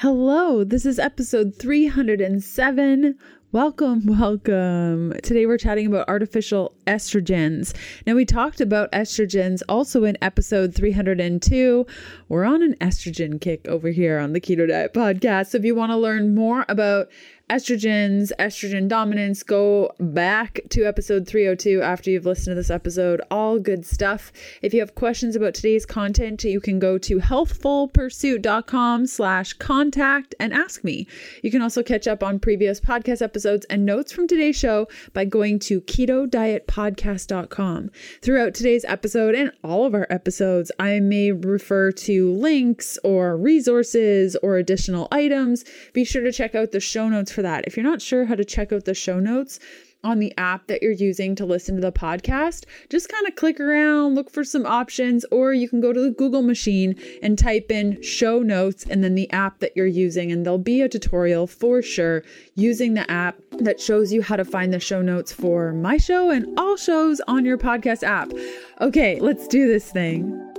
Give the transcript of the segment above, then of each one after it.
Hello, this is episode 307. Welcome, welcome. Today we're chatting about artificial estrogens. Now, we talked about estrogens also in episode 302. We're on an estrogen kick over here on the Keto Diet Podcast. So, if you want to learn more about estrogens, estrogen dominance, go back to episode 302 after you've listened to this episode. All good stuff. If you have questions about today's content, you can go to healthfulpursuit.com slash contact and ask me. You can also catch up on previous podcast episodes and notes from today's show by going to ketodietpodcast.com. Throughout today's episode and all of our episodes, I may refer to links or resources or additional items. Be sure to check out the show notes for that. If you're not sure how to check out the show notes, on the app that you're using to listen to the podcast, just kind of click around, look for some options, or you can go to the Google machine and type in show notes and then the app that you're using, and there'll be a tutorial for sure using the app that shows you how to find the show notes for my show and all shows on your podcast app. Okay, let's do this thing.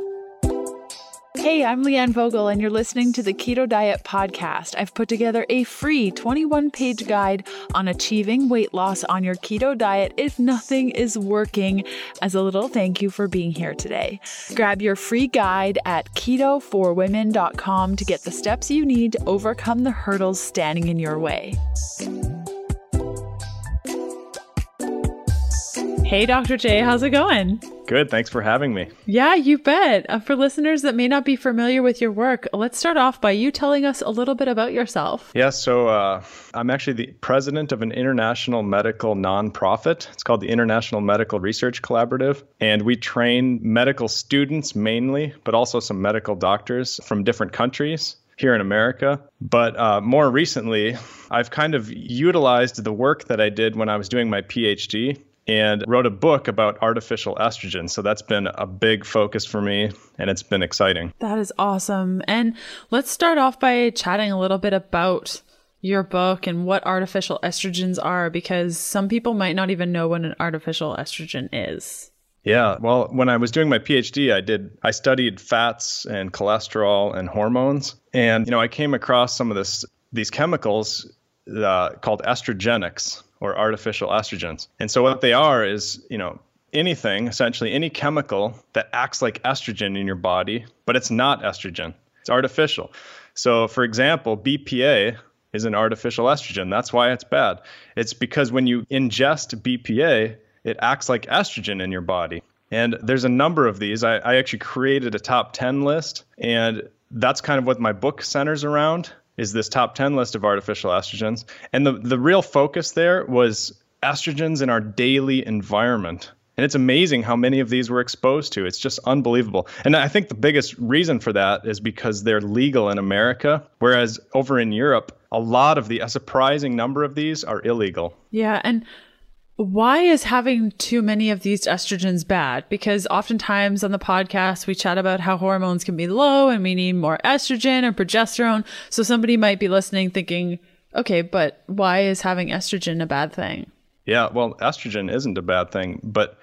Hey, I'm Leanne Vogel, and you're listening to the Keto Diet Podcast. I've put together a free 21 page guide on achieving weight loss on your keto diet if nothing is working, as a little thank you for being here today. Grab your free guide at keto4women.com to get the steps you need to overcome the hurdles standing in your way. Hey, Dr. Jay, how's it going? Good. Thanks for having me. Yeah, you bet. Uh, for listeners that may not be familiar with your work, let's start off by you telling us a little bit about yourself. Yeah, so uh, I'm actually the president of an international medical nonprofit. It's called the International Medical Research Collaborative. And we train medical students mainly, but also some medical doctors from different countries here in America. But uh, more recently, I've kind of utilized the work that I did when I was doing my PhD and wrote a book about artificial estrogen. So that's been a big focus for me and it's been exciting. That is awesome. And let's start off by chatting a little bit about your book and what artificial estrogens are because some people might not even know what an artificial estrogen is. Yeah, well, when I was doing my PhD, I did I studied fats and cholesterol and hormones, and you know I came across some of this these chemicals uh, called estrogenics, or artificial estrogens. And so what they are is, you know, anything, essentially any chemical that acts like estrogen in your body, but it's not estrogen. It's artificial. So for example, BPA is an artificial estrogen. That's why it's bad. It's because when you ingest BPA, it acts like estrogen in your body. And there's a number of these. I, I actually created a top 10 list, and that's kind of what my book centers around is this top 10 list of artificial estrogens. And the, the real focus there was estrogens in our daily environment. And it's amazing how many of these we're exposed to. It's just unbelievable. And I think the biggest reason for that is because they're legal in America, whereas over in Europe, a lot of the, a surprising number of these are illegal. Yeah. And why is having too many of these estrogens bad? Because oftentimes on the podcast, we chat about how hormones can be low and we need more estrogen or progesterone. So somebody might be listening thinking, okay, but why is having estrogen a bad thing? Yeah, well, estrogen isn't a bad thing, but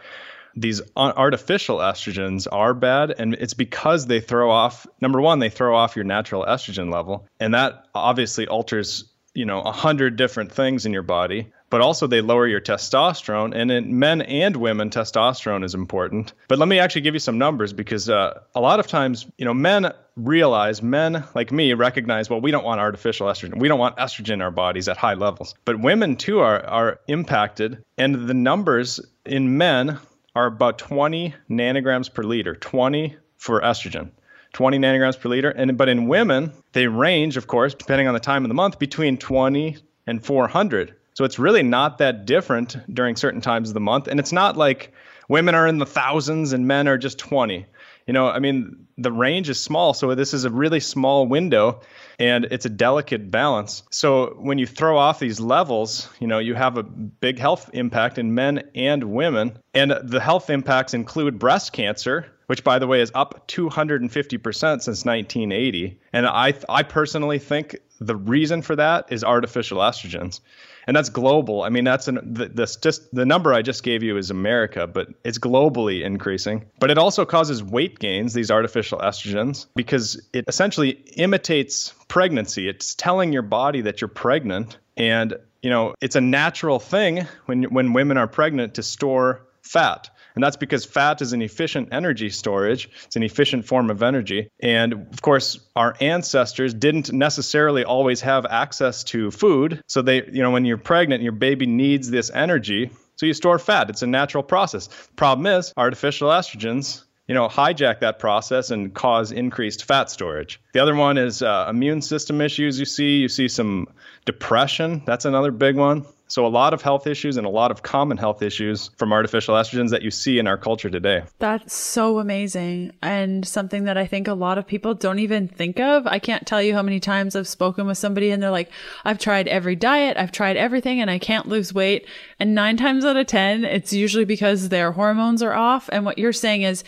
these artificial estrogens are bad and it's because they throw off number one they throw off your natural estrogen level and that obviously alters you know a hundred different things in your body but also they lower your testosterone. And in men and women, testosterone is important. But let me actually give you some numbers because uh, a lot of times, you know, men realize, men like me recognize, well, we don't want artificial estrogen. We don't want estrogen in our bodies at high levels. But women too are, are impacted. And the numbers in men are about 20 nanograms per liter, 20 for estrogen. 20 nanograms per liter. And but in women, they range, of course, depending on the time of the month, between 20 and 400. So it's really not that different during certain times of the month. And it's not like women are in the thousands and men are just 20. You know, I mean, the range is small. So this is a really small window and it's a delicate balance. So when you throw off these levels, you know, you have a big health impact in men and women. And the health impacts include breast cancer, which by the way is up 250% since 1980. And I I personally think the reason for that is artificial estrogens. And that's global. I mean, that's an, the, the, just, the number I just gave you is America, but it's globally increasing. But it also causes weight gains, these artificial estrogens, because it essentially imitates pregnancy. It's telling your body that you're pregnant. And, you know, it's a natural thing when, when women are pregnant to store fat. And that's because fat is an efficient energy storage. It's an efficient form of energy. And of course, our ancestors didn't necessarily always have access to food. So they, you know, when you're pregnant, your baby needs this energy. So you store fat. It's a natural process. Problem is, artificial estrogens you know, hijack that process and cause increased fat storage. The other one is uh, immune system issues. You see, you see some depression. That's another big one. So, a lot of health issues and a lot of common health issues from artificial estrogens that you see in our culture today. That's so amazing. And something that I think a lot of people don't even think of. I can't tell you how many times I've spoken with somebody and they're like, I've tried every diet, I've tried everything, and I can't lose weight. And nine times out of 10, it's usually because their hormones are off. And what you're saying is,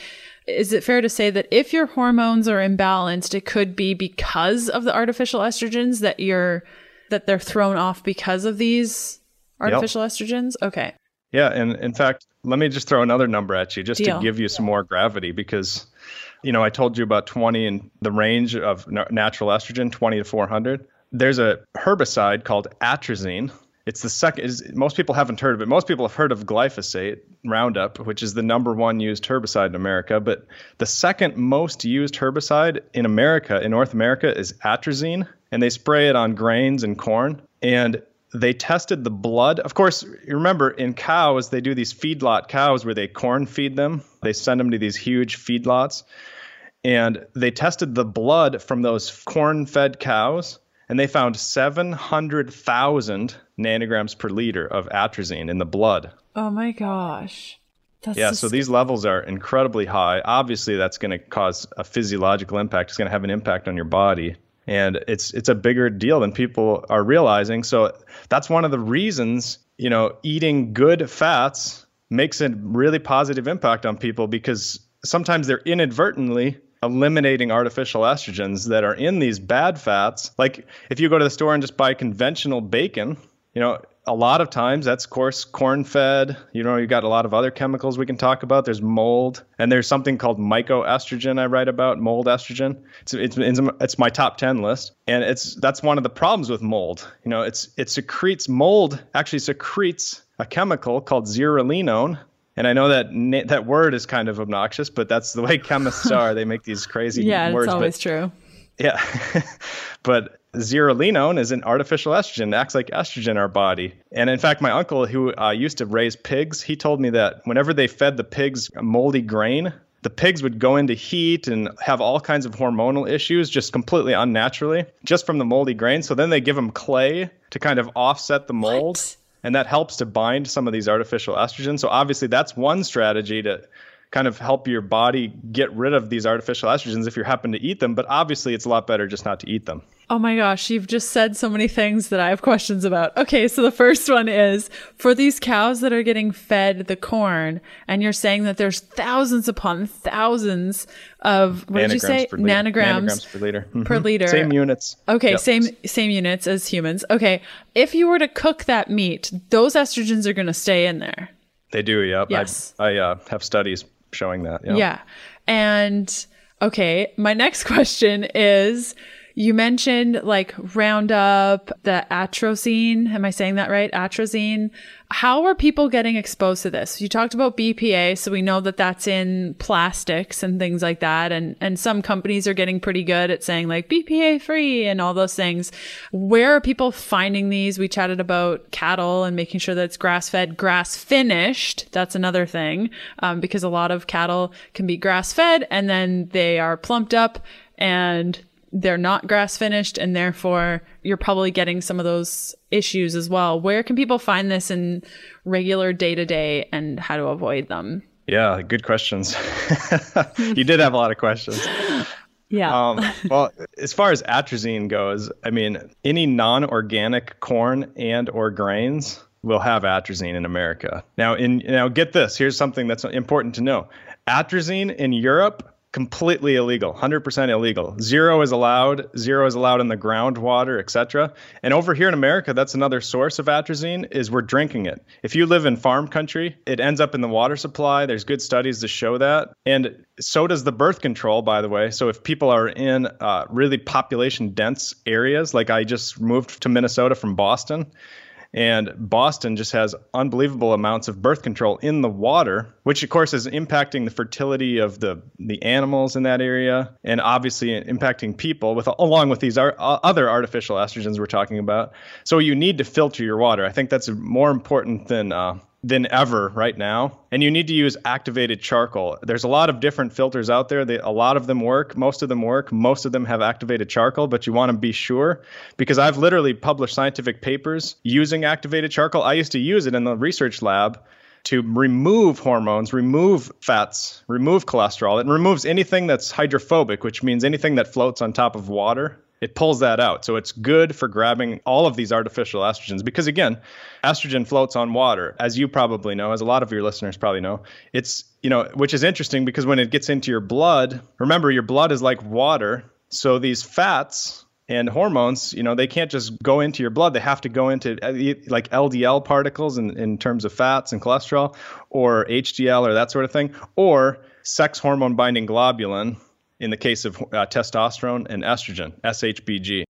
is it fair to say that if your hormones are imbalanced, it could be because of the artificial estrogens that you're that they're thrown off because of these artificial yep. estrogens? Okay. Yeah, and in fact, let me just throw another number at you just Deal. to give you some more gravity because you know, I told you about 20 and the range of natural estrogen, 20 to 400. There's a herbicide called atrazine. It's the second. Is, most people haven't heard of it. Most people have heard of glyphosate, Roundup, which is the number one used herbicide in America. But the second most used herbicide in America, in North America, is atrazine, and they spray it on grains and corn. And they tested the blood. Of course, you remember in cows, they do these feedlot cows where they corn feed them. They send them to these huge feedlots. And they tested the blood from those corn fed cows, and they found 700,000 nanograms per liter of atrazine in the blood. Oh my gosh. That's yeah, so these levels are incredibly high. Obviously, that's going to cause a physiological impact. It's going to have an impact on your body and it's it's a bigger deal than people are realizing. So that's one of the reasons you know eating good fats makes a really positive impact on people because sometimes they're inadvertently eliminating artificial estrogens that are in these bad fats. Like if you go to the store and just buy conventional bacon you know a lot of times that's of course corn fed you know you've got a lot of other chemicals we can talk about there's mold and there's something called mycoestrogen i write about mold estrogen it's, it's, it's my top 10 list and it's that's one of the problems with mold you know it's it secretes mold actually secretes a chemical called zearalenone and I know that that word is kind of obnoxious, but that's the way chemists are. They make these crazy yeah, words. Yeah, it's always but, true. Yeah, but zearalenone is an artificial estrogen. It acts like estrogen in our body. And in fact, my uncle, who uh, used to raise pigs, he told me that whenever they fed the pigs moldy grain, the pigs would go into heat and have all kinds of hormonal issues just completely unnaturally, just from the moldy grain. So then they give them clay to kind of offset the mold. What? And that helps to bind some of these artificial estrogens. So obviously, that's one strategy to kind of help your body get rid of these artificial estrogens if you happen to eat them. But obviously, it's a lot better just not to eat them. Oh my gosh, you've just said so many things that I have questions about. Okay, so the first one is for these cows that are getting fed the corn, and you're saying that there's thousands upon thousands of what did you say? Per nanograms, nanograms per liter. Mm-hmm. Per liter. Same units. Okay, yep. same same units as humans. Okay, if you were to cook that meat, those estrogens are going to stay in there. They do. Yep. Yes. I, I uh, have studies showing that. Yep. Yeah. And okay, my next question is you mentioned like Roundup, the atrazine. Am I saying that right? Atrazine. How are people getting exposed to this? You talked about BPA, so we know that that's in plastics and things like that. And, and some companies are getting pretty good at saying like BPA free and all those things. Where are people finding these? We chatted about cattle and making sure that it's grass fed, grass finished. That's another thing, um, because a lot of cattle can be grass fed and then they are plumped up and they're not grass finished and therefore you're probably getting some of those issues as well. Where can people find this in regular day to day and how to avoid them? Yeah, good questions. you did have a lot of questions. Yeah. Um, well, as far as atrazine goes, I mean, any non-organic corn and or grains will have atrazine in America. Now, in now get this. Here's something that's important to know. Atrazine in Europe completely illegal 100% illegal. Zero is allowed zero is allowed in the groundwater etc and over here in america that's another source of atrazine is we're drinking it. If you live in farm country it ends up in the water supply. There's good studies to show that. And so does the birth control by the way. So if people are in uh, really population dense areas like i just moved to minnesota from boston and Boston just has unbelievable amounts of birth control in the water, which of course is impacting the fertility of the, the animals in that area and obviously impacting people with along with these ar- other artificial estrogens we're talking about. So you need to filter your water. I think that's more important than uh, than ever right now. And you need to use activated charcoal. There's a lot of different filters out there. They, a lot of them work. Most of them work. Most of them have activated charcoal, but you want to be sure because I've literally published scientific papers using activated charcoal. I used to use it in the research lab to remove hormones, remove fats, remove cholesterol. It removes anything that's hydrophobic, which means anything that floats on top of water it pulls that out. So it's good for grabbing all of these artificial estrogens because again, estrogen floats on water, as you probably know, as a lot of your listeners probably know. It's, you know, which is interesting because when it gets into your blood, remember your blood is like water. So these fats and hormones, you know, they can't just go into your blood. They have to go into uh, like LDL particles in, in terms of fats and cholesterol or HDL or that sort of thing, or sex hormone binding globulin, in the case of uh, testosterone and estrogen, SHBG.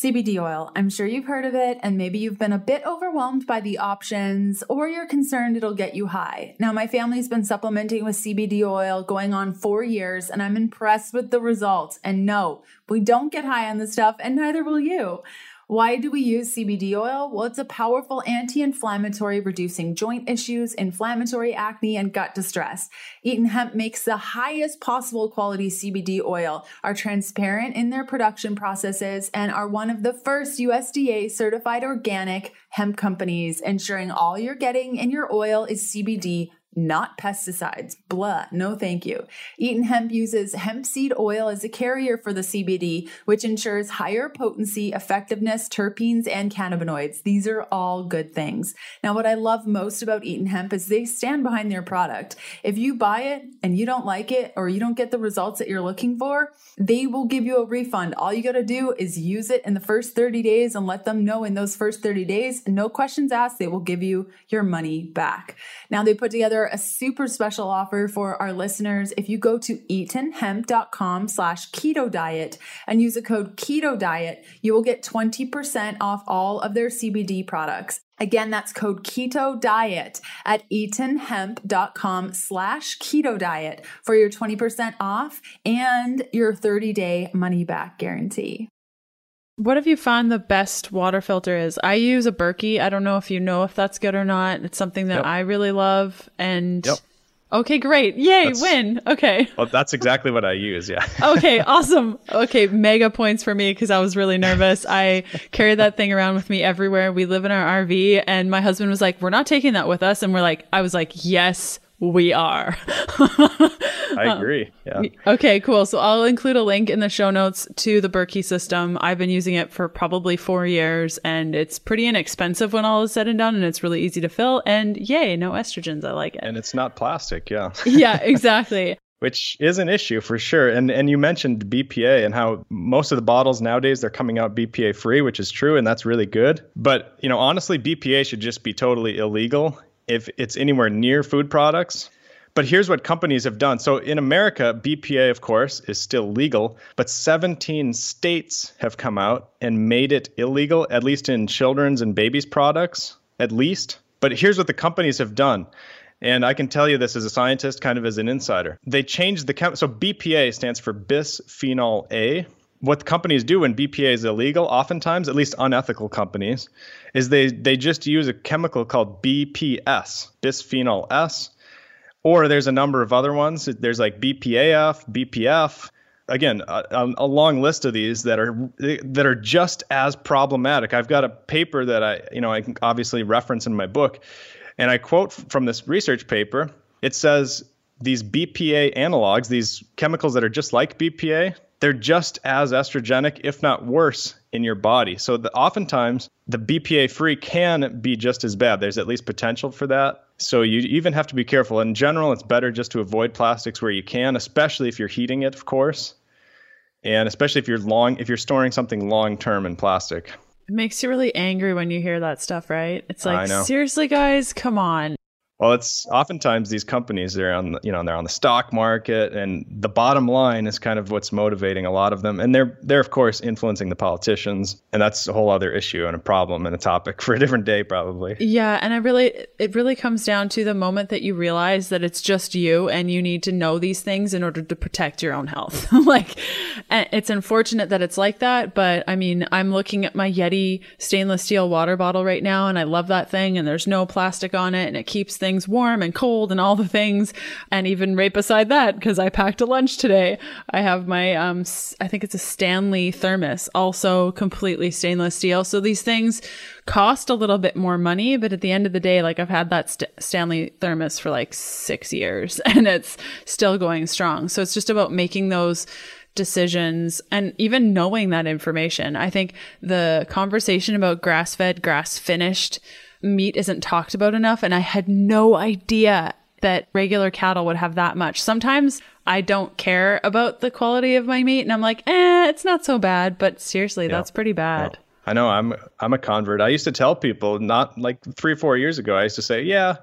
CBD oil. I'm sure you've heard of it, and maybe you've been a bit overwhelmed by the options, or you're concerned it'll get you high. Now, my family's been supplementing with CBD oil going on four years, and I'm impressed with the results. And no, we don't get high on this stuff, and neither will you. Why do we use CBD oil? Well, it's a powerful anti inflammatory, reducing joint issues, inflammatory acne, and gut distress. Eaton Hemp makes the highest possible quality CBD oil, are transparent in their production processes, and are one of the first USDA certified organic hemp companies, ensuring all you're getting in your oil is CBD not pesticides. Blah, no thank you. Eaton Hemp uses hemp seed oil as a carrier for the CBD, which ensures higher potency, effectiveness, terpenes, and cannabinoids. These are all good things. Now, what I love most about Eaton Hemp is they stand behind their product. If you buy it and you don't like it or you don't get the results that you're looking for, they will give you a refund. All you got to do is use it in the first 30 days and let them know in those first 30 days, no questions asked, they will give you your money back. Now, they put together a super special offer for our listeners. If you go to eatonhemp.com slash keto diet and use the code keto diet, you will get 20% off all of their CBD products. Again, that's code keto diet at eatonhemp.com slash keto diet for your 20% off and your 30 day money back guarantee. What have you found the best water filter is? I use a Berkey. I don't know if you know if that's good or not. It's something that yep. I really love. And yep. okay, great. Yay, that's, win. Okay. Well, that's exactly what I use. Yeah. okay, awesome. Okay, mega points for me because I was really nervous. I carry that thing around with me everywhere. We live in our RV, and my husband was like, We're not taking that with us. And we're like, I was like, Yes, we are. I agree. Yeah. Okay, cool. So I'll include a link in the show notes to the Berkey system. I've been using it for probably four years and it's pretty inexpensive when all is said and done and it's really easy to fill. And yay, no estrogens. I like it. And it's not plastic. Yeah. yeah, exactly. Which is an issue for sure. And and you mentioned BPA and how most of the bottles nowadays they're coming out BPA free, which is true and that's really good. But, you know, honestly BPA should just be totally illegal if it's anywhere near food products. But here's what companies have done. So in America, BPA, of course, is still legal, but 17 states have come out and made it illegal, at least in children's and babies' products, at least. But here's what the companies have done. And I can tell you this as a scientist, kind of as an insider. They changed the chem- so BPA stands for bisphenol A. What companies do when BPA is illegal, oftentimes, at least unethical companies, is they they just use a chemical called BPS, bisphenol S, or there's a number of other ones. There's like BPAF, BPF. Again, a, a, long list of these that are that are just as problematic. I've got a paper that I, you know, I can obviously reference in my book, and I quote from this research paper. It says these BPA analogs, these chemicals that are just like BPA, they're just as estrogenic, if not worse, in your body. So the, oftentimes the BPA free can be just as bad. There's at least potential for that. So you even have to be careful. In general, it's better just to avoid plastics where you can, especially if you're heating it, of course, and especially if you're long if you're storing something long term in plastic. It makes you really angry when you hear that stuff, right? It's like, seriously, guys, come on. Well, it's oftentimes these companies they're on you know they're on the stock market, and the bottom line is kind of what's motivating a lot of them, and they're they're of course influencing the politicians, and that's a whole other issue and a problem and a topic for a different day probably. Yeah, and I really it really comes down to the moment that you realize that it's just you, and you need to know these things in order to protect your own health. like, it's unfortunate that it's like that, but I mean, I'm looking at my Yeti stainless steel water bottle right now, and I love that thing, and there's no plastic on it, and it keeps things things warm and cold and all the things. And even right beside that, because I packed a lunch today, I have my, um, I think it's a Stanley thermos, also completely stainless steel. So these things cost a little bit more money, but at the end of the day, like I've had that St- Stanley thermos for like six years and it's still going strong. So it's just about making those decisions and even knowing that information. I think the conversation about grass fed, grass finished meat isn't talked about enough. And I had no idea that regular cattle would have that much. Sometimes I don't care about the quality of my meat and I'm like, eh, it's not so bad. But seriously, yeah. that's pretty bad. I know I'm I'm a convert. I used to tell people not like three four years ago. I used to say, yeah,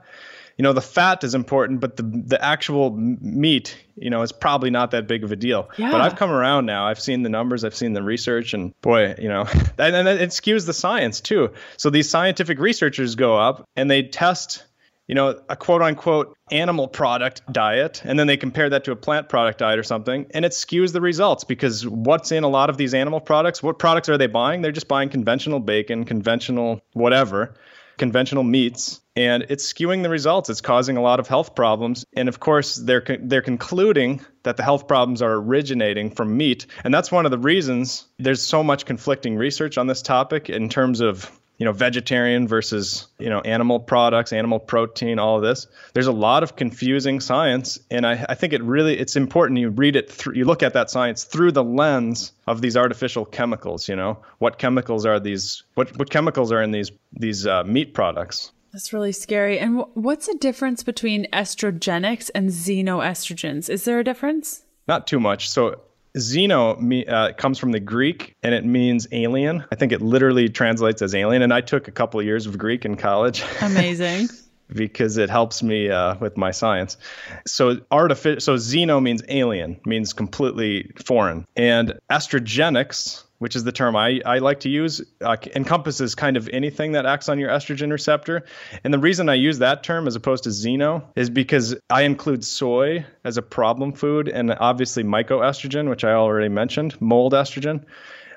you know the fat is important but the the actual meat you know is probably not that big of a deal. Yeah. but i've come around now. I've seen the numbers. I've seen the research. And boy you know and, and it skews the science too. So these scientific researchers go up and they test you know, a quote unquote animal product diet, and then they compare that to a plant product diet or something, and it skews the results because what's in a lot of these animal products, what products are they buying? They're just buying conventional bacon, conventional whatever conventional meats and it's skewing the results. It's causing a lot of health problems. And of course they're they're concluding that the health problems are originating from meat. And that's one of the reasons there's so much conflicting research on this topic in terms of you know vegetarian versus you know animal products animal protein all of this. There's a lot of confusing science and i, I think it really it's important you read it through you look at that science through the lens of these artificial chemicals you know? What chemicals are these what, what chemicals are in these these uh, meat products? That's really scary. And w- what's the difference between estrogenics and xenoestrogens? Is there a difference? Not too much. So Xeno uh, comes from the Greek and it means alien. I think it literally translates as alien. And I took a couple of years of Greek in college. Amazing. Because it helps me uh, with my science. So artificial. So xeno means alien, means completely foreign, and estrogenics which is the term I, I like to use, uh, encompasses kind of anything that acts on your estrogen receptor. And the reason I use that term as opposed to xeno is because I include soy as a problem food and obviously mycoestrogen, which I already mentioned, mold estrogen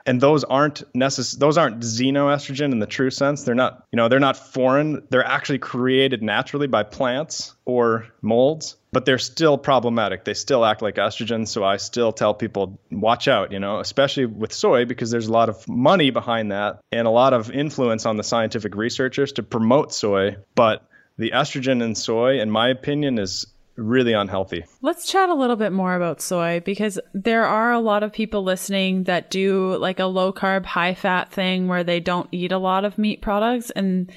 and those aren't necess- those aren't xenoestrogen in the true sense. They're not you know they're not foreign. They're actually created naturally by plants or molds but they're still problematic. They still act like estrogen. So i still tell people watch out you know especially with soy because there's a lot of money behind that and a lot of influence on the scientific researchers to promote soy. But the estrogen in soy in my opinion is really unhealthy. Let's chat a little bit more about soy because there are a lot of people listening that do like a low carb, high fat thing where they don't eat a lot of meat products. And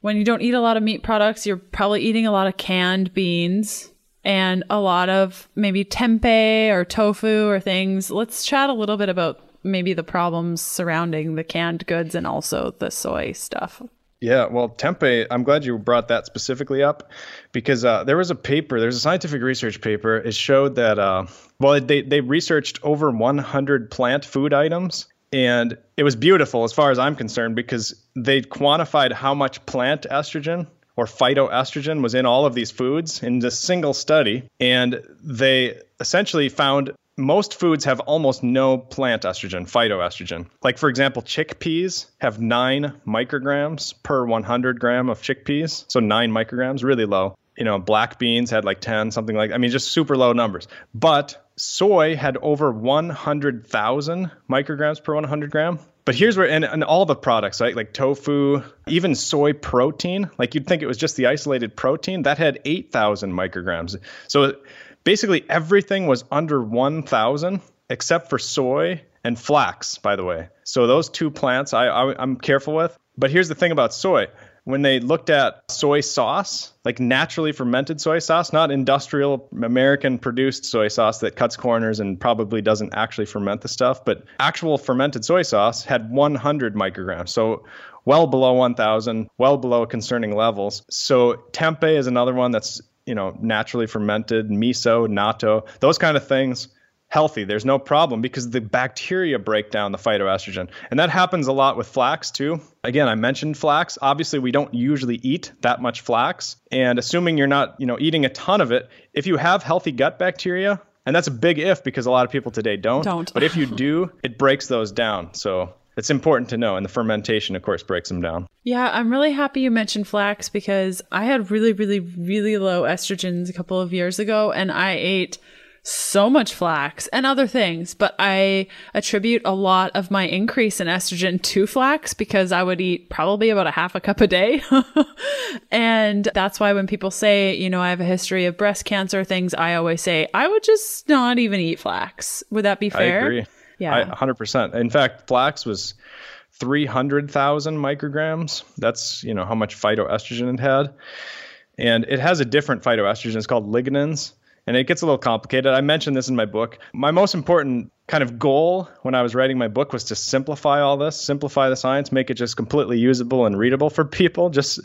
when you don't eat a lot of meat products, you're probably eating a lot of canned beans and a lot of maybe tempeh or tofu or things. Let's chat a little bit about maybe the problems surrounding the canned goods and also the soy stuff. Yeah, well, tempeh, I'm glad you brought that specifically up because uh, there was a paper, there's a scientific research paper. It showed that, uh, well, they, they researched over 100 plant food items. And it was beautiful as far as I'm concerned because they quantified how much plant estrogen or phytoestrogen was in all of these foods in this single study. And they essentially found most foods have almost no plant estrogen, phytoestrogen. Like, for example, chickpeas have nine micrograms per 100 gram of chickpeas. So, nine micrograms, really low. You know, black beans had like 10, something like I mean, just super low numbers. But soy had over 100,000 micrograms per 100 gram. But here's where, and, and all the products, right? Like tofu, even soy protein, like you'd think it was just the isolated protein, that had 8,000 micrograms. So basically everything was under 1000 except for soy and flax, by the way. So those two plants I, I I'm careful with. But here's the thing about soy when they looked at soy sauce, like naturally fermented soy sauce, not industrial American produced soy sauce that cuts corners and probably doesn't actually ferment the stuff, but actual fermented soy sauce had 100 micrograms. So well below 1000, well below concerning levels. So tempeh is another one that's, you know, naturally fermented, miso, natto, those kind of things healthy. There's no problem because the bacteria break down the phytoestrogen. And that happens a lot with flax too. Again, I mentioned flax. Obviously, we don't usually eat that much flax. And assuming you're not, you know, eating a ton of it, if you have healthy gut bacteria, and that's a big if because a lot of people today don't. Don't. but if you do, it breaks those down. So it's important to know. And the fermentation, of course, breaks them down. Yeah, I'm really happy you mentioned flax because I had really, really, really low estrogens a couple of years ago and I ate so much flax and other things, but I attribute a lot of my increase in estrogen to flax because I would eat probably about a half a cup a day. and that's why when people say, you know, I have a history of breast cancer things, I always say, I would just not even eat flax. Would that be fair? I agree. Yeah. I, 100%. In fact, flax was 300,000 micrograms. That's, you know, how much phytoestrogen it had. And it has a different phytoestrogen. It's called lignans and it gets a little complicated. I mentioned this in my book. My most important kind of goal when I was writing my book was to simplify all this, simplify the science, make it just completely usable and readable for people. Just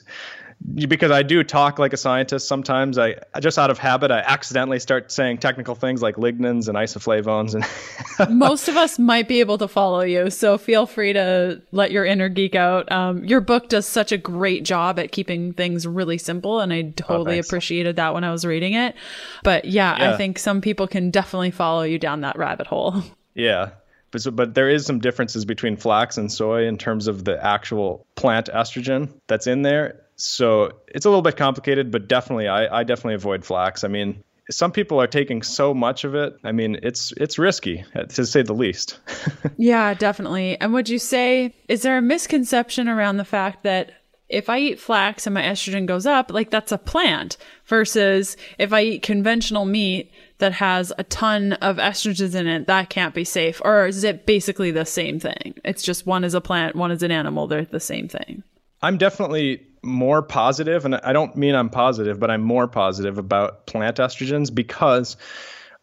because I do talk like a scientist sometimes. I just out of habit, I accidentally start saying technical things like lignans and isoflavones. And most of us might be able to follow you, so feel free to let your inner geek out. Um, your book does such a great job at keeping things really simple, and I totally oh, appreciated that when I was reading it. But yeah, yeah, I think some people can definitely follow you down that rabbit hole. Yeah, but, so, but there is some differences between flax and soy in terms of the actual plant estrogen that's in there so it's a little bit complicated, but definitely, I, I definitely avoid flax. I mean, some people are taking so much of it. I mean, it's it's risky to say the least. yeah, definitely. And would you say is there a misconception around the fact that if I eat flax and my estrogen goes up, like that's a plant versus if I eat conventional meat that has a ton of estrogens in it, that can't be safe? Or is it basically the same thing? It's just one is a plant, one is an animal, they're the same thing. I'm definitely more positive, and I don't mean I'm positive, but I'm more positive about plant estrogens because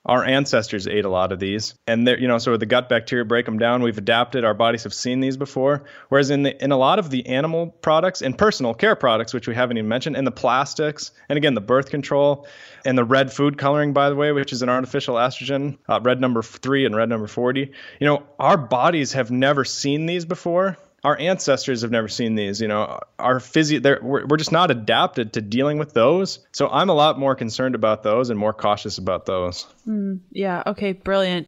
our ancestors ate a lot of these. And they're you know so the gut bacteria break them down. We've adapted. Our bodies have seen these before. Whereas in the in a lot of the animal products and personal care products which we haven't even mentioned and the plastics and again the birth control and the red food coloring by the way which is an artificial estrogen uh, red number 3 and red number 40 you know our bodies have never seen these before our ancestors have never seen these you know our physio we're, we're just not adapted to dealing with those. So i'm a lot more concerned about those and more cautious about those. Mm, yeah. Okay. Brilliant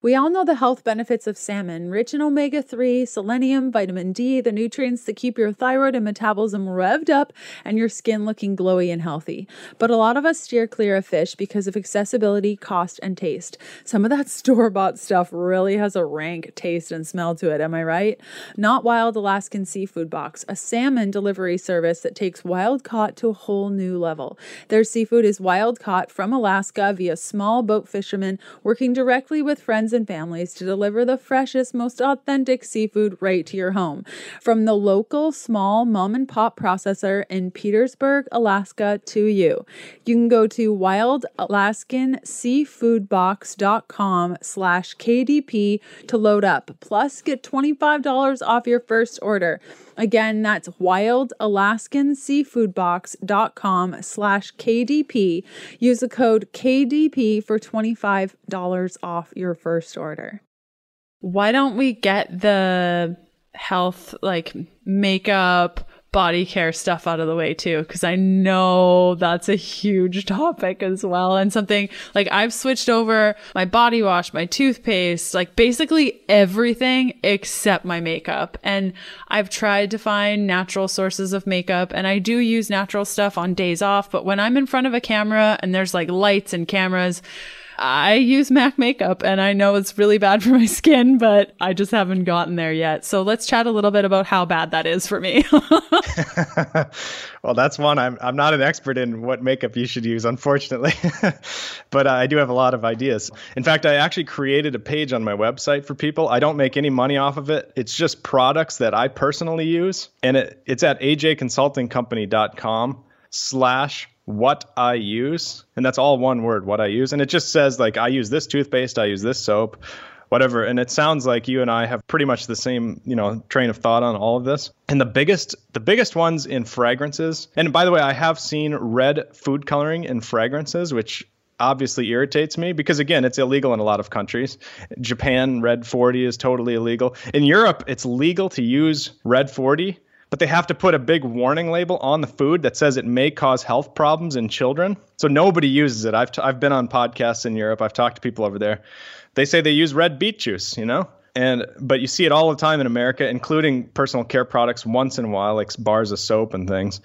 We all know the health benefits of salmon, rich in omega 3, selenium, vitamin D, the nutrients that keep your thyroid and metabolism revved up and your skin looking glowy and healthy. But a lot of us steer clear of fish because of accessibility, cost, and taste. Some of that store bought stuff really has a rank taste and smell to it, am I right? Not Wild Alaskan Seafood Box, a salmon delivery service that takes wild caught to a whole new level. Their seafood is wild caught from Alaska via small boat fishermen working directly with friends friends and families to deliver the freshest, most authentic seafood right to your home. From the local small mom and pop processor in Petersburg, Alaska to you. You can go to wildalaskanseafoodbox.com slash KDP to load up. Plus, get $25 off your first order. Again, that's wildalaskanseafoodbox.com slash KDP. Use the code KDP for $25 off your first order. Why don't we get the health, like makeup, body care stuff out of the way too because i know that's a huge topic as well and something like i've switched over my body wash my toothpaste like basically everything except my makeup and i've tried to find natural sources of makeup and i do use natural stuff on days off but when i'm in front of a camera and there's like lights and cameras I use MAC makeup and I know it's really bad for my skin, but I just haven't gotten there yet. So let's chat a little bit about how bad that is for me. well, that's one. I'm, I'm not an expert in what makeup you should use, unfortunately, but I do have a lot of ideas. In fact, I actually created a page on my website for people. I don't make any money off of it. It's just products that I personally use, and it, it's at ajconsultingcompany.com slash what I use. And that's all one word, what I use. And it just says, like, I use this toothpaste, I use this soap, whatever. And it sounds like you and I have pretty much the same, you know, train of thought on all of this. And the biggest, the biggest ones in fragrances. And by the way, I have seen red food coloring in fragrances, which obviously irritates me because again it's illegal in a lot of countries japan red 40 is totally illegal in europe it's legal to use red 40 but they have to put a big warning label on the food that says it may cause health problems in children. So nobody uses it. I've, t- I've been on podcasts in Europe. I've talked to people over there. They say they use red beet juice, you know? And but you see it all the time in America, including personal care products once in a while, like bars of soap and things.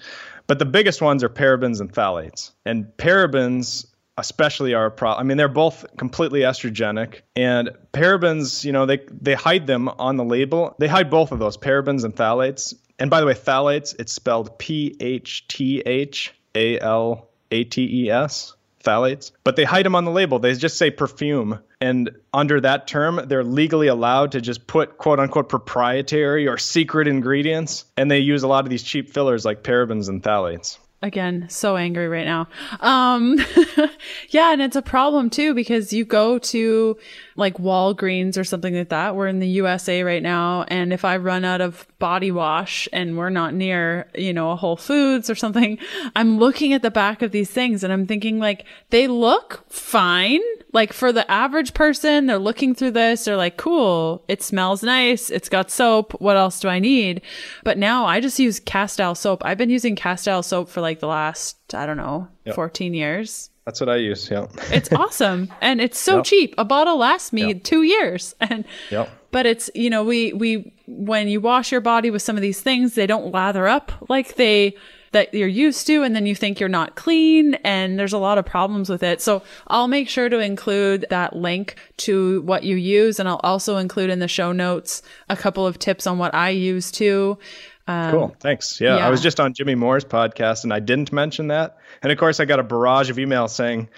But the biggest ones are parabens and phthalates. And parabens especially are a problem. I mean, they're both completely estrogenic, and parabens, you know, they they hide them on the label. They hide both of those parabens and phthalates and by the way, phthalates, it's spelled P H T H A L A T E S, phthalates. But they hide them on the label. They just say perfume. And under that term, they're legally allowed to just put quote unquote proprietary or secret ingredients. And they use a lot of these cheap fillers like parabens and phthalates again so angry right now um yeah and it's a problem too because you go to like walgreens or something like that we're in the usa right now and if i run out of body wash and we're not near you know a whole foods or something i'm looking at the back of these things and i'm thinking like they look fine like for the average person, they're looking through this, they're like, cool, it smells nice, it's got soap, what else do I need? But now I just use Castile soap. I've been using Castile soap for like the last, I don't know, yep. 14 years. That's what I use, yeah. it's awesome. And it's so yep. cheap. A bottle lasts me yep. two years. And yep. but it's you know, we we when you wash your body with some of these things, they don't lather up like they that you're used to and then you think you're not clean and there's a lot of problems with it. So I'll make sure to include that link to what you use and I'll also include in the show notes a couple of tips on what I use too. Um, cool. Thanks. Yeah, yeah, I was just on Jimmy Moore's podcast and I didn't mention that. And of course, I got a barrage of emails saying,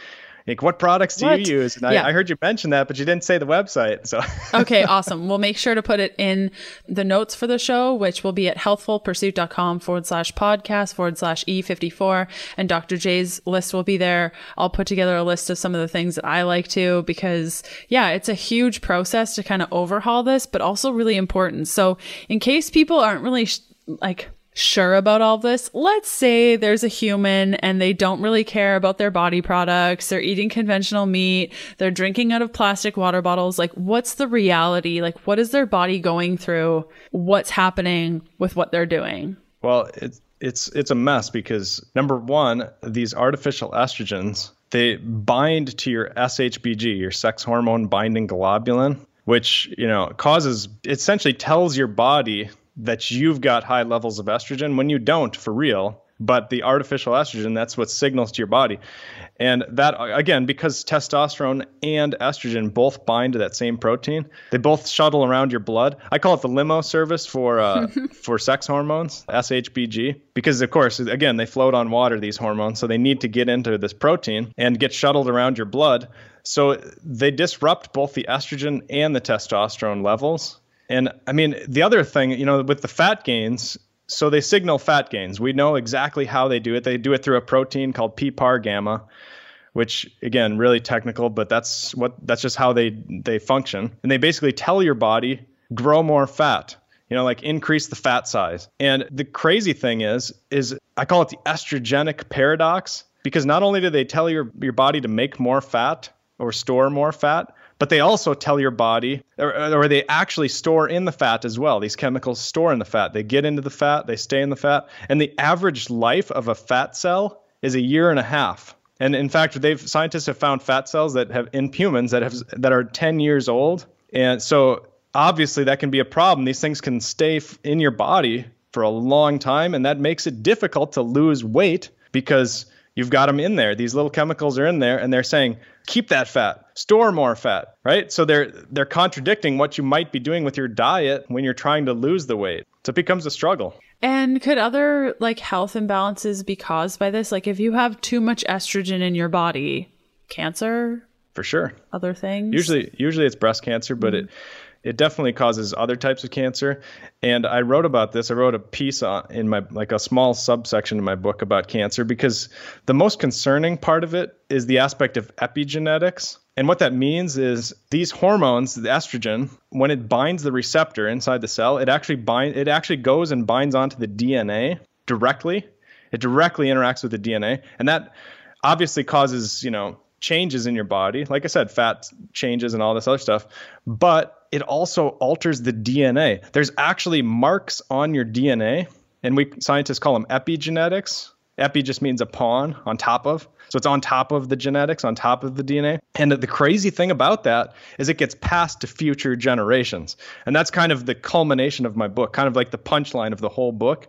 like what products do what? you use? And yeah. I, I, heard you mention that, but you didn't say the website. So okay, awesome. We'll make sure to put it in the notes for the show, which will be at healthfulpursuit.com forward slash podcast forward slash E54. And Dr. Jay's list will be there. I'll put together a list of some of the things that I like to because yeah, it's a huge process to kind of overhaul this, but also really important. So in case people aren't really sh- like sure about all this. Let's say there's a human and they don't really care about their body products. They're eating conventional meat. They're drinking out of plastic water bottles. Like, what's the reality? Like, what is their body going through? What's happening with what they're doing? Well, it's it's it's a mess because number one, these artificial estrogens they bind to your SHBG, your sex hormone binding globulin, which you know causes essentially tells your body that you've got high levels of estrogen when you don't for real. But the artificial estrogen that's what signals to your body. And that again because testosterone and estrogen both bind to that same protein they both shuttle around your blood. I call it the limo service for uh, for sex hormones shbg because of course again they float on water these hormones so they need to get into this protein and get shuttled around your blood. So they disrupt both the estrogen and the testosterone levels and I mean, the other thing, you know, with the fat gains, so they signal fat gains. We know exactly how they do it. They do it through a protein called PPAR gamma, which again, really technical, but that's what that's just how they they function. And they basically tell your body grow more fat. You know, like increase the fat size. And the crazy thing is is I call it the estrogenic paradox because not only do they tell your your body to make more fat or store more fat, but they also tell your body, or, or, they actually store in the fat as well. These chemicals store in the fat. They get into the fat, they stay in the fat, and the average life of a fat cell is a year and a half. And in fact, they've scientists have found fat cells that have in humans that have that are 10 years old, and so obviously that can be a problem. These things can stay in your body for a long time, and that makes it difficult to lose weight because You've got them in there. These little chemicals are in there and they're saying, keep that fat, store more fat, right? So they're they're contradicting what you might be doing with your diet when you're trying to lose the weight. So it becomes a struggle. And could other like health imbalances be caused by this? Like if you have too much estrogen in your body, cancer? For sure. Other things? Usually usually it's breast cancer, but mm-hmm. it it definitely causes other types of cancer. And I wrote about this. I wrote a piece on, in my like a small subsection in my book about cancer because the most concerning part of it is the aspect of epigenetics. And what that means is these hormones, the estrogen, when it binds the receptor inside the cell, it actually bind it actually goes and binds onto the DNA directly. It directly interacts with the DNA, and that obviously causes, you know, changes in your body. Like I said, fat changes and all this other stuff. But it also alters the DNA. There's actually marks on your DNA, and we scientists call them epigenetics. Epi just means upon, on top of. So it's on top of the genetics, on top of the DNA. And the crazy thing about that is it gets passed to future generations. And that's kind of the culmination of my book, kind of like the punchline of the whole book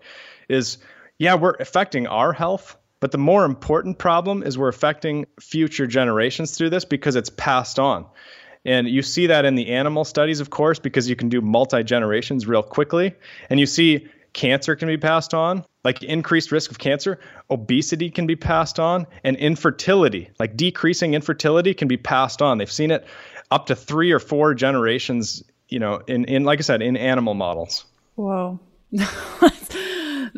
is yeah, we're affecting our health, but the more important problem is we're affecting future generations through this because it's passed on. And you see that in the animal studies, of course, because you can do multi generations real quickly. And you see cancer can be passed on, like increased risk of cancer, obesity can be passed on, and infertility, like decreasing infertility, can be passed on. They've seen it up to three or four generations, you know, in, in like I said, in animal models. Whoa.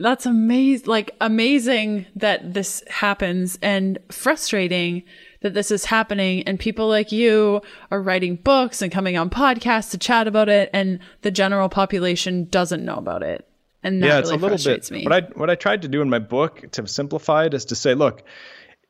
That's amazing. Like amazing that this happens and frustrating that this is happening and people like you are writing books and coming on podcasts to chat about it and the general population doesn't know about it. And that yeah, it's really a little bit. Me. What I what I tried to do in my book to simplify it is to say, look,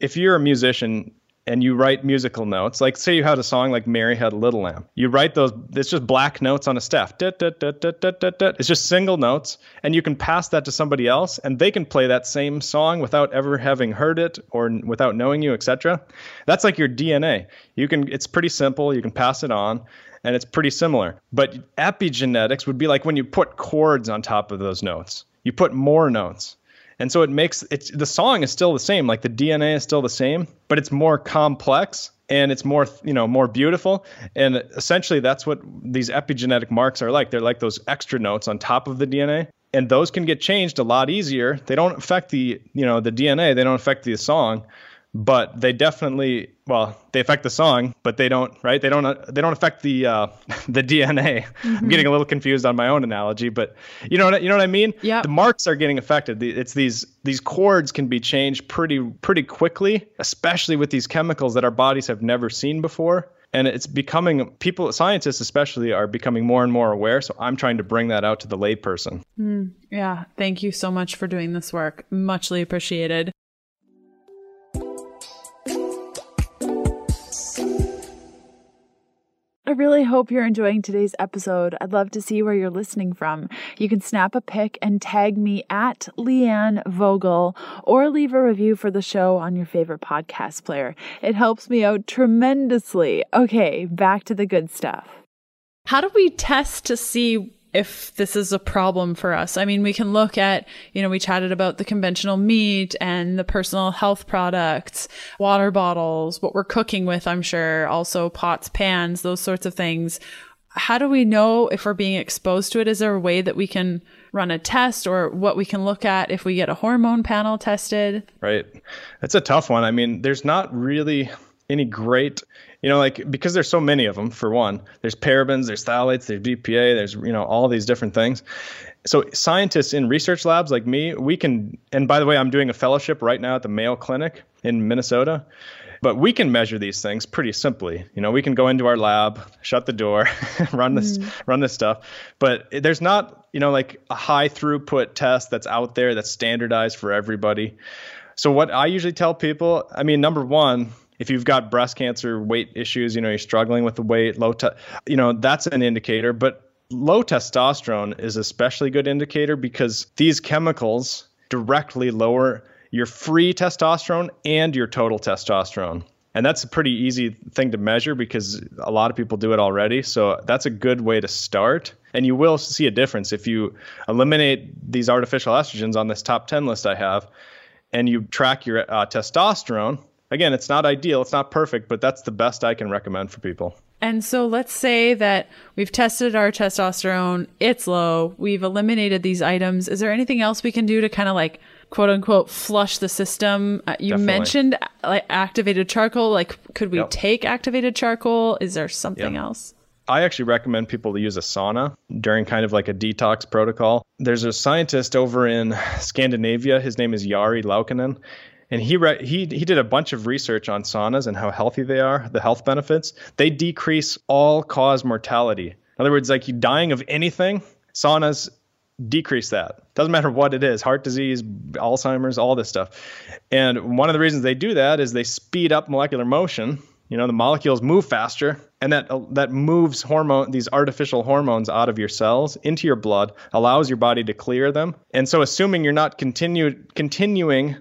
if you're a musician, and you write musical notes. Like say you had a song like Mary Had a Little Lamb. You write those it's just black notes on a staff. It's just single notes and you can pass that to somebody else and they can play that same song without ever having heard it or without knowing you, etc. That's like your DNA. You can it's pretty simple, you can pass it on and it's pretty similar. But epigenetics would be like when you put chords on top of those notes. You put more notes. And so it makes it's the song is still the same, like the DNA is still the same, but it's more complex and it's more you know more beautiful. And essentially that's what these epigenetic marks are like. They're like those extra notes on top of the dna and those can get changed a lot easier. They don't affect the you know the dna they don't affect the song but they definitely well they affect the song but they don't right? They don't they don't affect the uh, the dna mm-hmm. i'm getting a little confused on my own analogy but you know what you know what i mean? Yeah the marks are getting affected. It's these these chords can be changed pretty pretty quickly especially with these chemicals that our bodies have never seen before. And it's becoming people scientists especially are becoming more and more aware so i'm trying to bring that out to the layperson. Mm, yeah. Thank you so much for doing this work. Muchly appreciated I really hope you're enjoying today's episode. I'd love to see where you're listening from. You can snap a pic and tag me at Leanne Vogel or leave a review for the show on your favorite podcast player. It helps me out tremendously. Okay, back to the good stuff. How do we test to see if this is a problem for us. I mean, we can look at, you know, we chatted about the conventional meat and the personal health products, water bottles, what we're cooking with, I'm sure, also pots, pans, those sorts of things. How do we know if we're being exposed to it? Is there a way that we can run a test or what we can look at if we get a hormone panel tested? Right. That's a tough one. I mean, there's not really any great you know like because there's so many of them for one there's parabens there's phthalates there's bpa there's you know all these different things. So scientists in research labs like me we can and by the way i'm doing a fellowship right now at the mayo clinic in minnesota but we can measure these things pretty simply. You know we can go into our lab shut the door run this mm. run this stuff but there's not you know like a high throughput test that's out there that's standardized for everybody. So what i usually tell people i mean number one if you've got breast cancer weight issues, you know, you're struggling with the weight, low, te- you know, that's an indicator. But low testosterone is especially good indicator because these chemicals directly lower your free testosterone and your total testosterone. And that's a pretty easy thing to measure because a lot of people do it already. So that's a good way to start. And you will see a difference if you eliminate these artificial estrogens on this top 10 list I have and you track your uh, testosterone, again, it's not ideal, it's not perfect, but that's the best I can recommend for people. And so let's say that we've tested our testosterone, it's low, we've eliminated these items. Is there anything else we can do to kind of like quote unquote flush the system? Uh, you Definitely. mentioned like activated charcoal. Like, could we yep. take activated charcoal? Is there something yep. else? I actually recommend people to use a sauna during kind of like a detox protocol. There's a scientist over in Scandinavia. His name is Jari Laukkanen, and he re- he he did a bunch of research on saunas and how healthy they are, the health benefits. They decrease all cause mortality. In other words, like you dying of anything, saunas decrease that. Doesn't matter what it is, heart disease, Alzheimer's, all this stuff. And one of the reasons they do that is they speed up molecular motion. You know, the molecules move faster, and that uh, that moves hormone these artificial hormones out of your cells into your blood, allows your body to clear them. And so assuming you're not continue continuing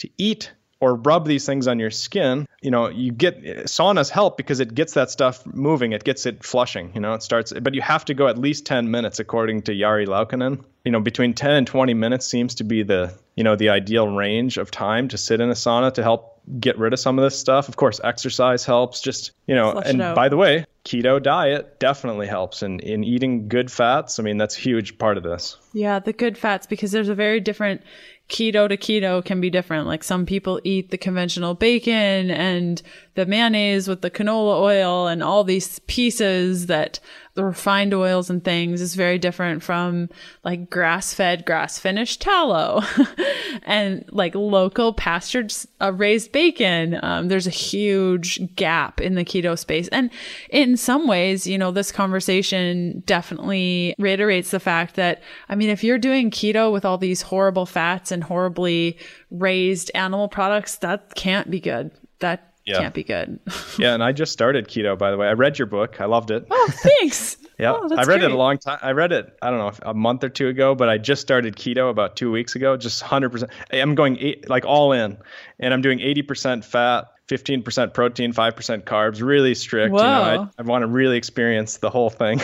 to eat or rub these things on your skin, you know, you get saunas help because it gets that stuff moving, it gets it flushing, you know, it starts, but you have to go at least 10 minutes according to Jari Laukkanen. You know, between 10 and 20 minutes seems to be the, you know, the ideal range of time to sit in a sauna to help get rid of some of this stuff. Of course, exercise helps, just, you know, Flush and by the way, keto diet definitely helps in, in eating good fats. I mean, that's a huge part of this. Yeah, the good fats, because there's a very different keto to keto can be different. Like some people eat the conventional bacon and the mayonnaise with the canola oil and all these pieces that the refined oils and things is very different from like grass fed, grass finished tallow and like local pastured uh, raised bacon. Um, there's a huge gap in the keto space. And in some ways, you know, this conversation definitely reiterates the fact that, I mean, if you're doing keto with all these horrible fats and horribly raised animal products, that can't be good. That yeah. can't be good. yeah, and I just started keto by the way. I read your book. I loved it. Oh, thanks. yeah, oh, I read great. it a long time. I read it I don't know a month or two ago, but I just started keto about 2 weeks ago, just 100%. I'm going eight, like all in and I'm doing 80% fat, 15% protein, 5% carbs, really strict, Whoa. you know. I, I want to really experience the whole thing.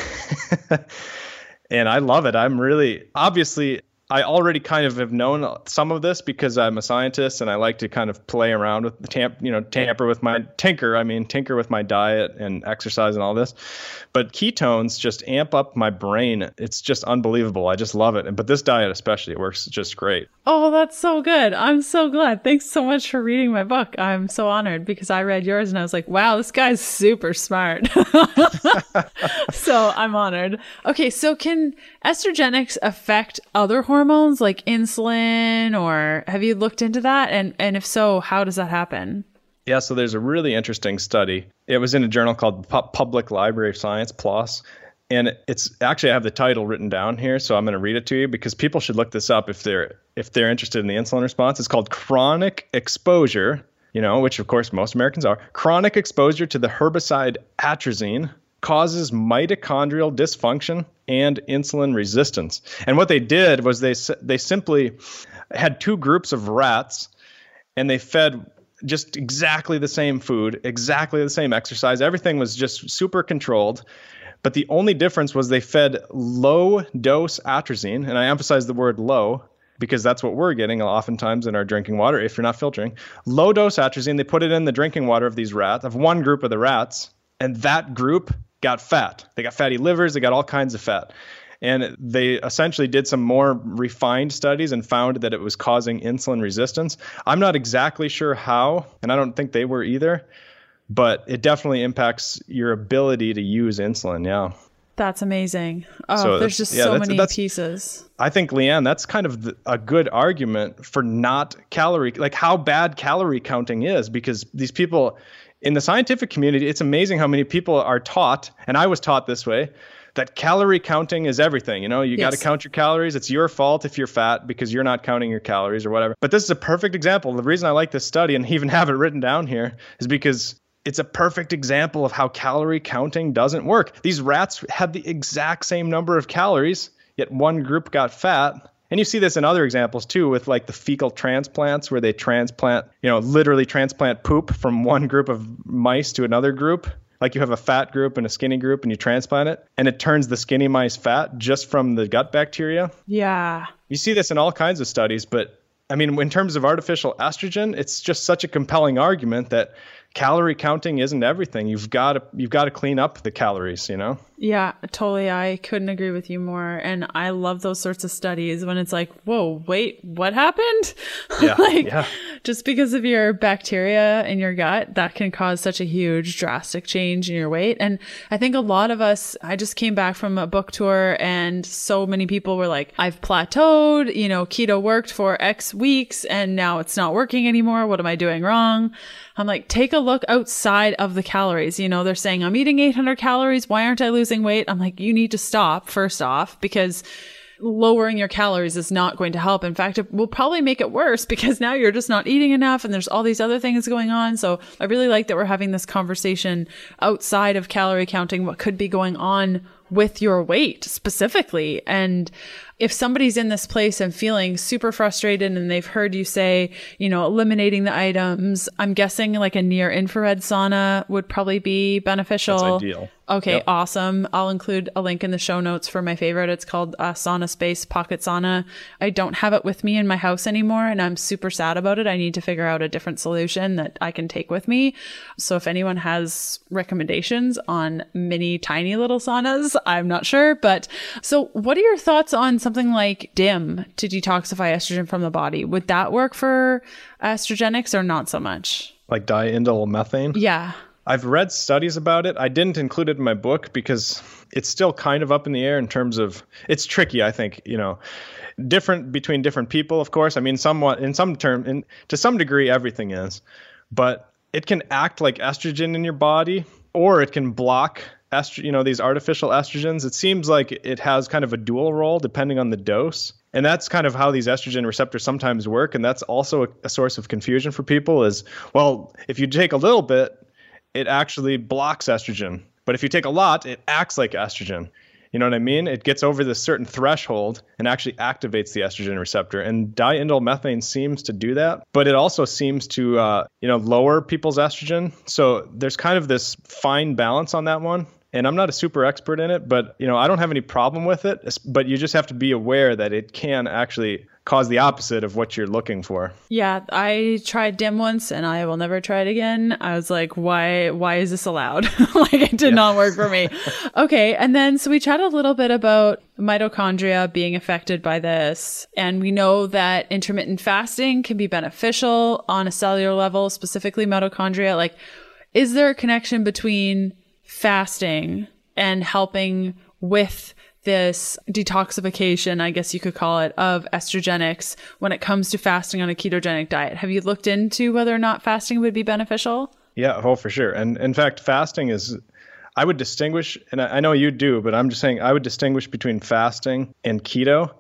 and I love it. I'm really obviously I already kind of have known some of this because I'm a scientist and I like to kind of play around with the tamp, you know, tamper with my tinker. I mean, tinker with my diet and exercise and all this. But ketones just amp up my brain. It's just unbelievable. I just love it. But this diet especially, it works just great. Oh, that's so good. I'm so glad. Thanks so much for reading my book. I'm so honored because I read yours and I was like, wow, this guy's super smart. so I'm honored. Okay, so can estrogenics affect other hormones like insulin or have you looked into that and and if so how does that happen yeah so there's a really interesting study it was in a journal called public library of science plos and it's actually I have the title written down here, so I'm going to read it to you because people should look this up if they're if they're interested in the insulin response. It's called chronic exposure, you know, which of course most Americans are. Chronic exposure to the herbicide atrazine causes mitochondrial dysfunction and insulin resistance. And what they did was they they simply had two groups of rats and they fed just exactly the same food, exactly the same exercise. Everything was just super controlled. But the only difference was they fed low dose atrazine, and I emphasize the word low because that's what we're getting oftentimes in our drinking water if you're not filtering. Low dose atrazine, they put it in the drinking water of these rats, of one group of the rats, and that group got fat. They got fatty livers, they got all kinds of fat. And they essentially did some more refined studies and found that it was causing insulin resistance. I'm not exactly sure how, and I don't think they were either, but it definitely impacts your ability to use insulin. Yeah. That's amazing. Oh, so there's just yeah, so that's, many that's, pieces. I think, Leanne, that's kind of the, a good argument for not calorie, like how bad calorie counting is, because these people, in the scientific community, it's amazing how many people are taught, and I was taught this way, that calorie counting is everything. You know, you yes. got to count your calories. It's your fault if you're fat because you're not counting your calories or whatever. But this is a perfect example. The reason I like this study and even have it written down here is because it's a perfect example of how calorie counting doesn't work. These rats had the exact same number of calories, yet one group got fat and you see this in other examples too, with like the fecal transplants, where they transplant, you know, literally transplant poop from one group of mice to another group. Like you have a fat group and a skinny group, and you transplant it, and it turns the skinny mice fat just from the gut bacteria. Yeah. You see this in all kinds of studies, but I mean, in terms of artificial estrogen, it's just such a compelling argument that calorie counting isn't everything. You've got to you've got to clean up the calories, you know? Yeah, totally. I couldn't agree with you more. And I love those sorts of studies when it's like, whoa, wait, what happened? Yeah, like yeah. just because of your bacteria in your gut, that can cause such a huge drastic change in your weight. And I think a lot of us, I just came back from a book tour and so many people were like, I've plateaued, you know, keto worked for X weeks and now it's not working anymore. What am I doing wrong? I'm like, take a look outside of the calories. You know, they're saying I'm eating 800 calories. Why aren't I losing weight? I'm like, you need to stop first off because lowering your calories is not going to help. In fact, it will probably make it worse because now you're just not eating enough and there's all these other things going on. So I really like that we're having this conversation outside of calorie counting, what could be going on with your weight specifically. And if somebody's in this place and feeling super frustrated and they've heard you say, you know, eliminating the items, I'm guessing like a near infrared sauna would probably be beneficial. That's ideal. Okay, Yep. awesome. I'll include a link in the show notes for my favorite. It's called uh, Sauna Space Pocket Sauna. I don't have it with me in my house anymore, and I'm super sad about it. I need to figure out a different solution that I can take with me. So if anyone has recommendations on mini, tiny little saunas, I'm not sure. But so, what are your thoughts on something like DIM to detoxify estrogen from the body? Would that work for estrogenics or not so much? Like diindyl methane. Yeah. I've read studies about it. I didn't include it in my book because it's still kind of up in the air in terms of it's tricky, I think, you know. Different between different people, of course. I mean, somewhat in some term in to some degree everything is. But it can act like estrogen in your body or it can block estro- you know, these artificial estrogens. It seems like it has kind of a dual role depending on the dose. And that's kind of how these estrogen receptors sometimes work and that's also a, a source of confusion for people is well, if you take a little bit it actually blocks estrogen. But if you take a lot, it acts like estrogen. You know what I mean? It gets over this certain threshold and actually activates the estrogen receptor. And diindyl methane seems to do that, but it also seems to, uh, you know, lower people's estrogen. So there's kind of this fine balance on that one. And I'm not a super expert in it, but you know, I don't have any problem with it. But you just have to be aware that it can actually cause the opposite of what you're looking for. Yeah, I tried dim once and I will never try it again. I was like, why why is this allowed? like it did not work for me. okay, and then so we chat a little bit about mitochondria being affected by this. And we know that intermittent fasting can be beneficial on a cellular level, specifically mitochondria. Like is there a connection between fasting and helping with this detoxification, I guess you could call it, of estrogenics when it comes to fasting on a ketogenic diet. Have you looked into whether or not fasting would be beneficial? Yeah, oh, for sure. And in fact, fasting is, I would distinguish, and I know you do, but I'm just saying I would distinguish between fasting and keto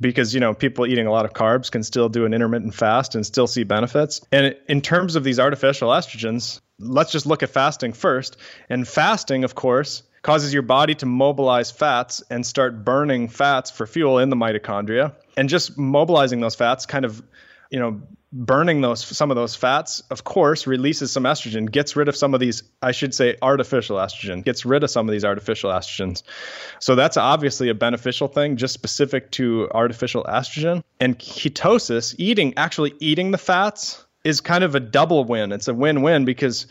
because, you know, people eating a lot of carbs can still do an intermittent fast and still see benefits. And in terms of these artificial estrogens, let's just look at fasting first. And fasting, of course, causes your body to mobilize fats and start burning fats for fuel in the mitochondria. And just mobilizing those fats kind of you know burning those some of those fats of course releases some estrogen gets rid of some of these i should say artificial estrogen gets rid of some of these artificial estrogens so that's obviously a beneficial thing just specific to artificial estrogen and ketosis eating actually eating the fats is kind of a double win. It's a win-win because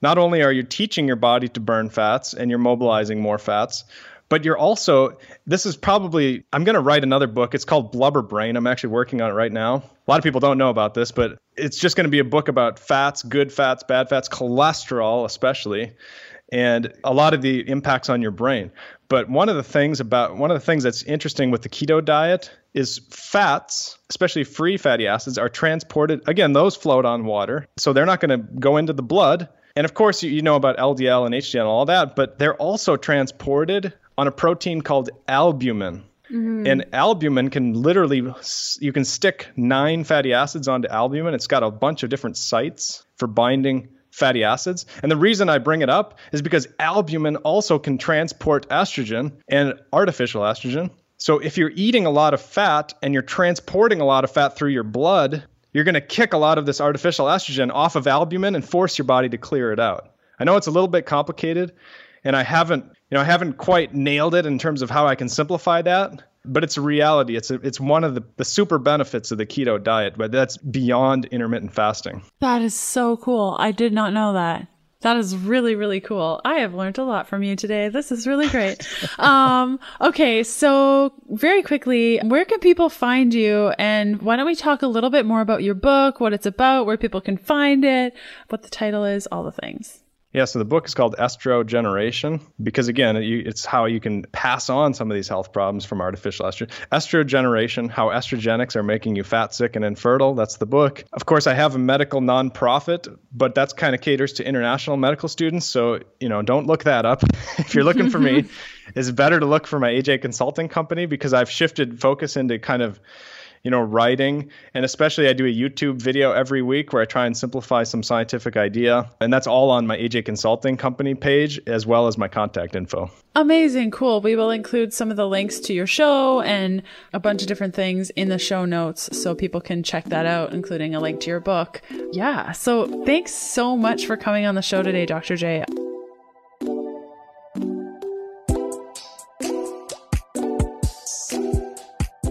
not only are you teaching your body to burn fats and you're mobilizing more fats but you're also this is probably i'm going to write another book. It's called blubber brain. I'm actually working on it right now. A lot of people don't know about this but it's just going to be a book about fats good fats bad fats cholesterol especially and a lot of the impacts on your brain but one of the things about one of the things that's interesting with the keto diet is fats especially free fatty acids are transported again those float on water so they're not going to go into the blood and of course, you, you know about LDL and HDL and all that, but they're also transported on a protein called albumin. Mm-hmm. And albumin can literally, you can stick nine fatty acids onto albumin. It's got a bunch of different sites for binding fatty acids. And the reason I bring it up is because albumin also can transport estrogen and artificial estrogen. So if you're eating a lot of fat and you're transporting a lot of fat through your blood, you're going to kick a lot of this artificial estrogen off of albumin and force your body to clear it out. I know it's a little bit complicated and I haven't, you know, I haven't quite nailed it in terms of how I can simplify that, but it's a reality. It's a, it's one of the, the super benefits of the keto diet, but that's beyond intermittent fasting. That is so cool. I did not know that. That is really, really cool. I have learned a lot from you today. This is really great. um, okay, so very quickly, where can people find you? And why don't we talk a little bit more about your book, what it's about, where people can find it, what the title is, all the things. Yeah, so the book is called Estrogeneration because again, it's how you can pass on some of these health problems from artificial estrogen. Estrogeneration, how estrogenics are making you fat, sick, and infertile. That's the book. Of course, I have a medical nonprofit, but that's kind of caters to international medical students. So you know, don't look that up. if you're looking for me, it's better to look for my AJ Consulting Company because I've shifted focus into kind of you know, writing. And especially, I do a YouTube video every week where I try and simplify some scientific idea. And that's all on my AJ Consulting Company page, as well as my contact info. Amazing. Cool. We will include some of the links to your show and a bunch of different things in the show notes so people can check that out, including a link to your book. Yeah. So thanks so much for coming on the show today, Dr. Jay.